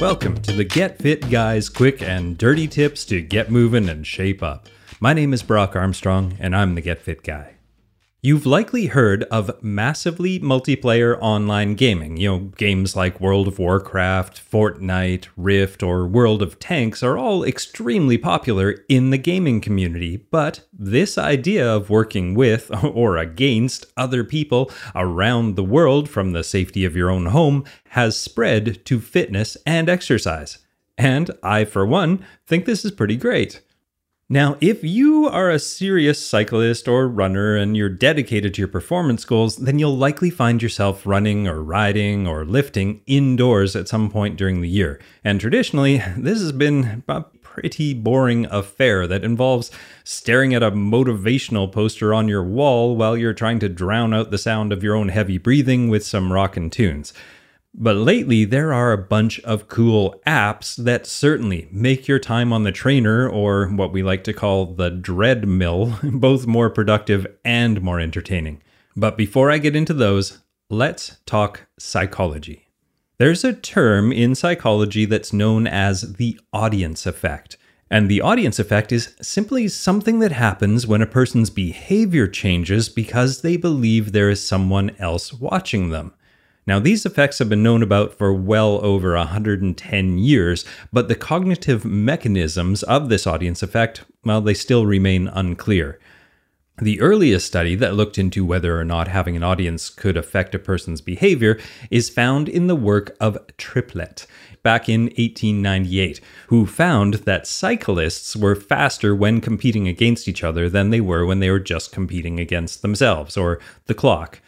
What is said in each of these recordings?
Welcome to the Get Fit Guys quick and dirty tips to get moving and shape up. My name is Brock Armstrong, and I'm the Get Fit Guy. You've likely heard of massively multiplayer online gaming. You know, games like World of Warcraft, Fortnite, Rift, or World of Tanks are all extremely popular in the gaming community. But this idea of working with or against other people around the world from the safety of your own home has spread to fitness and exercise. And I, for one, think this is pretty great. Now, if you are a serious cyclist or runner and you're dedicated to your performance goals, then you'll likely find yourself running or riding or lifting indoors at some point during the year. And traditionally, this has been a pretty boring affair that involves staring at a motivational poster on your wall while you're trying to drown out the sound of your own heavy breathing with some rockin' tunes. But lately, there are a bunch of cool apps that certainly make your time on the trainer, or what we like to call the dread mill, both more productive and more entertaining. But before I get into those, let's talk psychology. There's a term in psychology that's known as the audience effect. And the audience effect is simply something that happens when a person's behavior changes because they believe there is someone else watching them. Now, these effects have been known about for well over 110 years, but the cognitive mechanisms of this audience effect, well, they still remain unclear. The earliest study that looked into whether or not having an audience could affect a person's behavior is found in the work of Triplett back in 1898, who found that cyclists were faster when competing against each other than they were when they were just competing against themselves or the clock.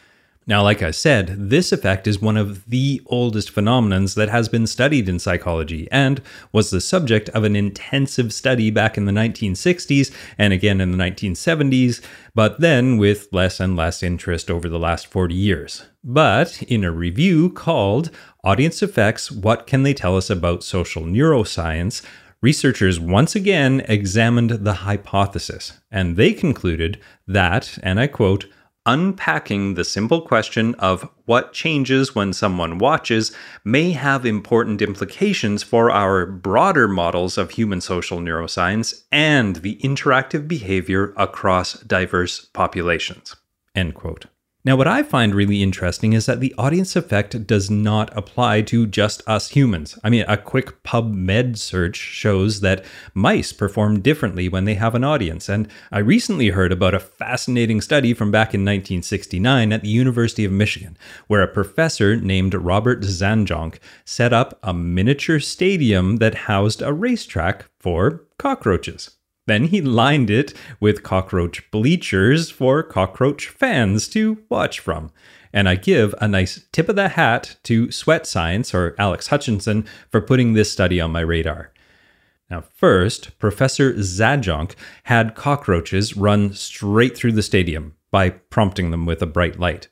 Now, like I said, this effect is one of the oldest phenomenons that has been studied in psychology and was the subject of an intensive study back in the 1960s and again in the 1970s, but then with less and less interest over the last 40 years. But in a review called Audience Effects What Can They Tell Us About Social Neuroscience? Researchers once again examined the hypothesis, and they concluded that, and I quote, Unpacking the simple question of what changes when someone watches may have important implications for our broader models of human social neuroscience and the interactive behavior across diverse populations. End quote. Now, what I find really interesting is that the audience effect does not apply to just us humans. I mean, a quick PubMed search shows that mice perform differently when they have an audience. And I recently heard about a fascinating study from back in 1969 at the University of Michigan, where a professor named Robert Zajonc set up a miniature stadium that housed a racetrack for cockroaches. Then he lined it with cockroach bleachers for cockroach fans to watch from. And I give a nice tip of the hat to Sweat Science or Alex Hutchinson for putting this study on my radar. Now, first, Professor Zajonc had cockroaches run straight through the stadium by prompting them with a bright light.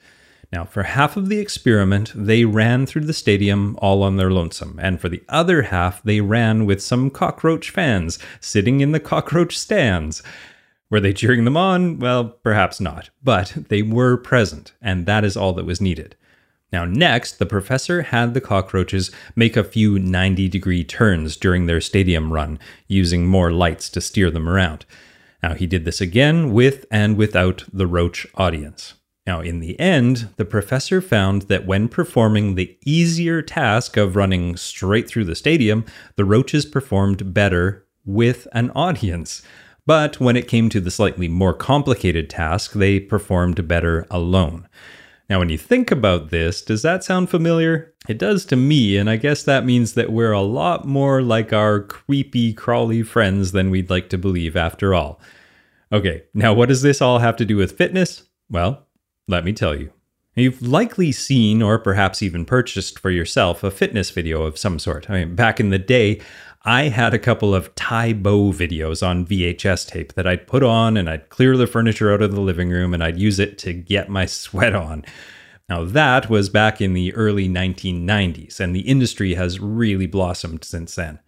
Now, for half of the experiment, they ran through the stadium all on their lonesome, and for the other half, they ran with some cockroach fans sitting in the cockroach stands. Were they cheering them on? Well, perhaps not, but they were present, and that is all that was needed. Now, next, the professor had the cockroaches make a few 90 degree turns during their stadium run, using more lights to steer them around. Now, he did this again with and without the roach audience. Now, in the end, the professor found that when performing the easier task of running straight through the stadium, the roaches performed better with an audience. But when it came to the slightly more complicated task, they performed better alone. Now, when you think about this, does that sound familiar? It does to me, and I guess that means that we're a lot more like our creepy, crawly friends than we'd like to believe after all. Okay, now what does this all have to do with fitness? Well, let me tell you. You've likely seen or perhaps even purchased for yourself a fitness video of some sort. I mean, back in the day, I had a couple of Tae Bo videos on VHS tape that I'd put on and I'd clear the furniture out of the living room and I'd use it to get my sweat on. Now, that was back in the early 1990s, and the industry has really blossomed since then.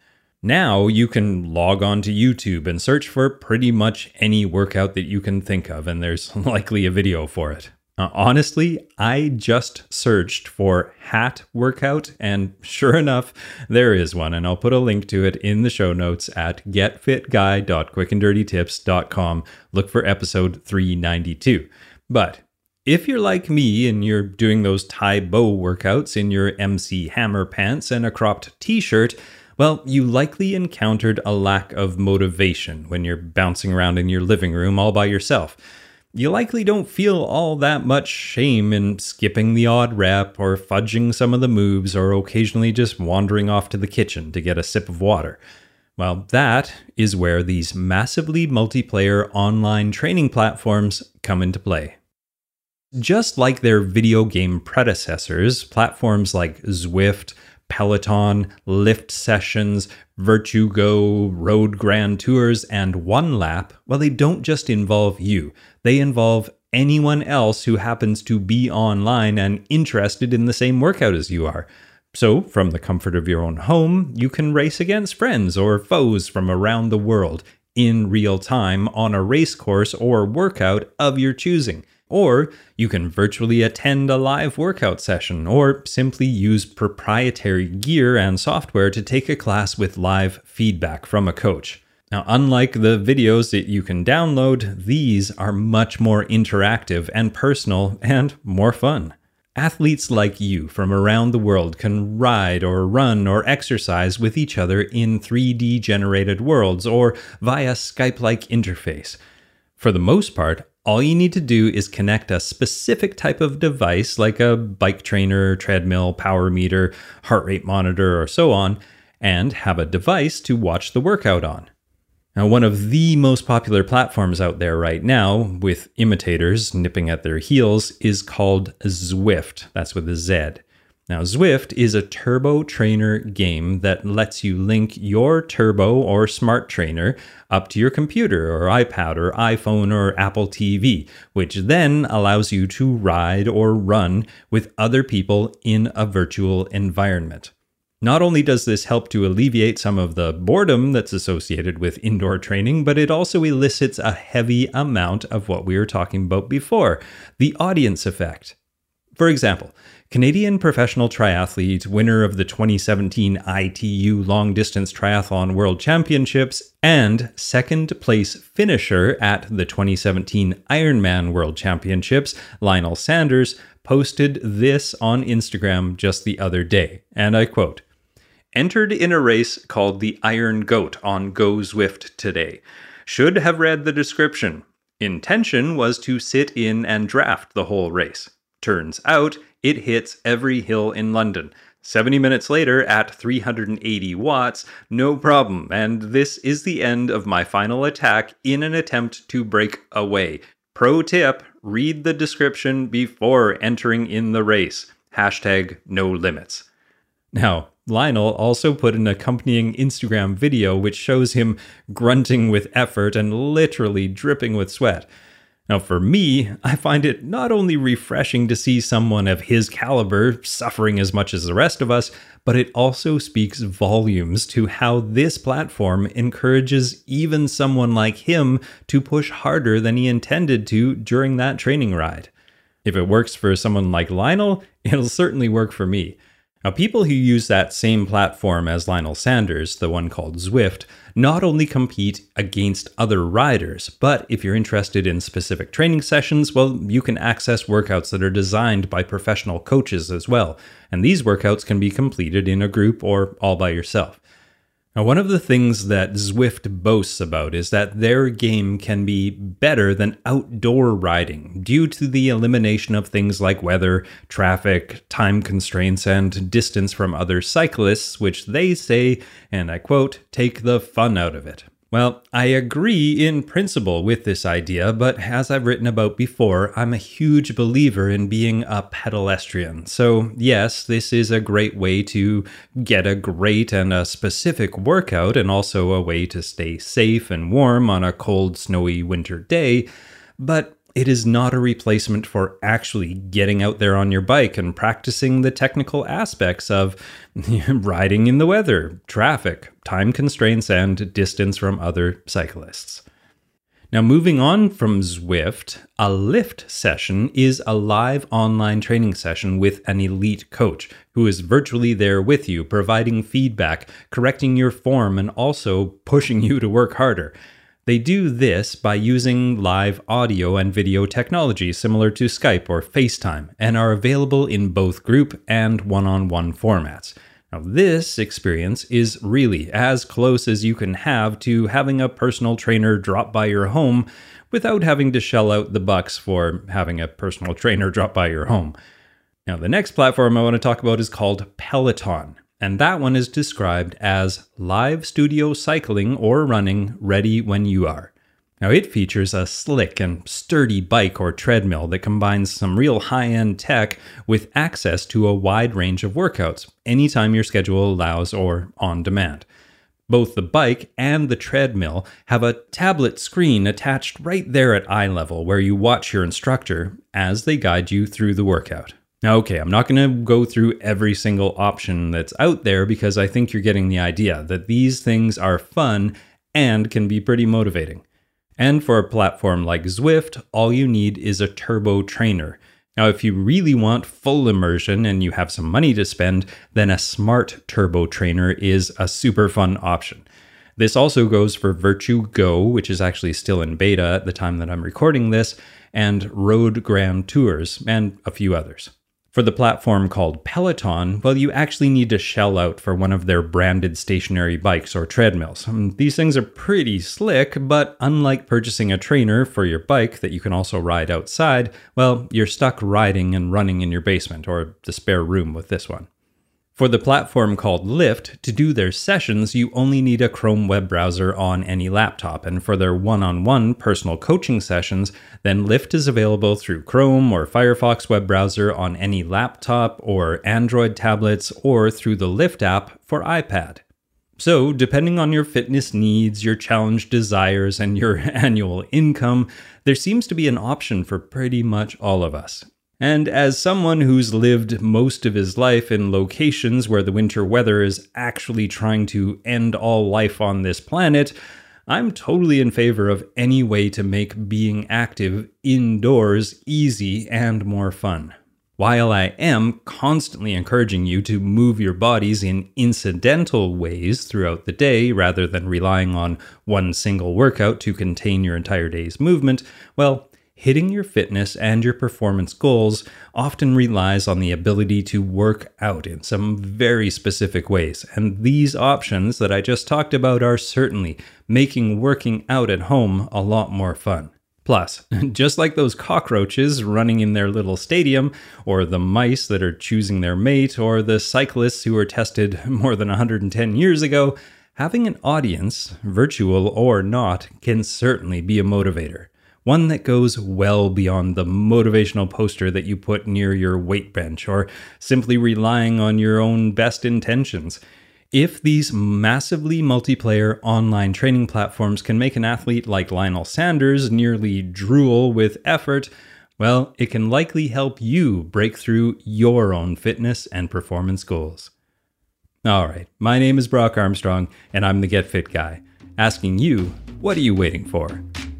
Now you can log on to YouTube and search for pretty much any workout that you can think of, and there's likely a video for it. Uh, honestly, I just searched for hat workout, and sure enough, there is one. And I'll put a link to it in the show notes at getfitguy.quickanddirtytips.com. Look for episode 392. But if you're like me and you're doing those Tae Bo workouts in your MC Hammer pants and a cropped t shirt, well, you likely encountered a lack of motivation when you're bouncing around in your living room all by yourself you likely don't feel all that much shame in skipping the odd rep or fudging some of the moves or occasionally just wandering off to the kitchen to get a sip of water. Well, that is where these massively multiplayer online training platforms come into play. Just like their video game predecessors, platforms like Zwift, Peloton, Lift Sessions, Virtugo, Road Grand Tours, and One Lap, well, they don't just involve you, they involve anyone else who happens to be online and interested in the same workout as you are. So, from the comfort of your own home, you can race against friends or foes from around the world in real time on a race course or workout of your choosing. Or you can virtually attend a live workout session, or simply use proprietary gear and software to take a class with live feedback from a coach. Now, unlike the videos that you can download, these are much more interactive and personal and more fun. Athletes like you from around the world can ride or run or exercise with each other in 3D generated worlds or via Skype like interface. For the most part, all you need to do is connect a specific type of device like a bike trainer, treadmill, power meter, heart rate monitor, or so on, and have a device to watch the workout on. Now, one of the most popular platforms out there right now, with imitators nipping at their heels, is called Zwift. That's with a Z. Now, Zwift is a turbo trainer game that lets you link your turbo or smart trainer up to your computer or iPad or iPhone or Apple TV, which then allows you to ride or run with other people in a virtual environment. Not only does this help to alleviate some of the boredom that's associated with indoor training, but it also elicits a heavy amount of what we were talking about before the audience effect. For example, Canadian professional triathlete, winner of the 2017 ITU Long Distance Triathlon World Championships, and second place finisher at the 2017 Ironman World Championships, Lionel Sanders, posted this on Instagram just the other day. And I quote, Entered in a race called the Iron Goat on Go Zwift today. Should have read the description. Intention was to sit in and draft the whole race. Turns out it hits every hill in London. 70 minutes later at 380 watts, no problem, and this is the end of my final attack in an attempt to break away. Pro tip read the description before entering in the race. Hashtag no limits. Now, Lionel also put an accompanying Instagram video which shows him grunting with effort and literally dripping with sweat. Now, for me, I find it not only refreshing to see someone of his caliber suffering as much as the rest of us, but it also speaks volumes to how this platform encourages even someone like him to push harder than he intended to during that training ride. If it works for someone like Lionel, it'll certainly work for me. Now, people who use that same platform as Lionel Sanders, the one called Zwift, not only compete against other riders, but if you're interested in specific training sessions, well, you can access workouts that are designed by professional coaches as well. And these workouts can be completed in a group or all by yourself. Now, one of the things that Zwift boasts about is that their game can be better than outdoor riding due to the elimination of things like weather, traffic, time constraints, and distance from other cyclists, which they say, and I quote, take the fun out of it. Well, I agree in principle with this idea, but as I've written about before, I'm a huge believer in being a pedestrian. So, yes, this is a great way to get a great and a specific workout, and also a way to stay safe and warm on a cold, snowy winter day. But it is not a replacement for actually getting out there on your bike and practicing the technical aspects of riding in the weather, traffic, time constraints, and distance from other cyclists. Now, moving on from Zwift, a Lift session is a live online training session with an elite coach who is virtually there with you, providing feedback, correcting your form, and also pushing you to work harder. They do this by using live audio and video technology similar to Skype or FaceTime and are available in both group and one on one formats. Now, this experience is really as close as you can have to having a personal trainer drop by your home without having to shell out the bucks for having a personal trainer drop by your home. Now, the next platform I want to talk about is called Peloton and that one is described as live studio cycling or running ready when you are. Now, it features a slick and sturdy bike or treadmill that combines some real high end tech with access to a wide range of workouts anytime your schedule allows or on demand. Both the bike and the treadmill have a tablet screen attached right there at eye level where you watch your instructor as they guide you through the workout. Now, okay, I'm not going to go through every single option that's out there because I think you're getting the idea that these things are fun and can be pretty motivating. And for a platform like Zwift, all you need is a turbo trainer. Now, if you really want full immersion and you have some money to spend, then a smart turbo trainer is a super fun option. This also goes for Virtugo, which is actually still in beta at the time that I'm recording this, and Road Grand Tours, and a few others. For the platform called Peloton, well, you actually need to shell out for one of their branded stationary bikes or treadmills. Um, these things are pretty slick, but unlike purchasing a trainer for your bike that you can also ride outside, well, you're stuck riding and running in your basement or the spare room with this one. For the platform called Lift to do their sessions, you only need a Chrome web browser on any laptop. And for their one on one personal coaching sessions, then Lift is available through Chrome or Firefox web browser on any laptop or Android tablets or through the Lift app for iPad. So, depending on your fitness needs, your challenge desires, and your annual income, there seems to be an option for pretty much all of us. And as someone who's lived most of his life in locations where the winter weather is actually trying to end all life on this planet, I'm totally in favor of any way to make being active indoors easy and more fun. While I am constantly encouraging you to move your bodies in incidental ways throughout the day rather than relying on one single workout to contain your entire day's movement, well, hitting your fitness and your performance goals often relies on the ability to work out in some very specific ways. And these options that I just talked about are certainly making working out at home a lot more fun. Plus, just like those cockroaches running in their little stadium, or the mice that are choosing their mate, or the cyclists who were tested more than 110 years ago, having an audience, virtual or not, can certainly be a motivator one that goes well beyond the motivational poster that you put near your weight bench or simply relying on your own best intentions. If these massively multiplayer online training platforms can make an athlete like Lionel Sanders nearly drool with effort, well, it can likely help you break through your own fitness and performance goals. All right, my name is Brock Armstrong, and I'm the Get Fit Guy, asking you, what are you waiting for?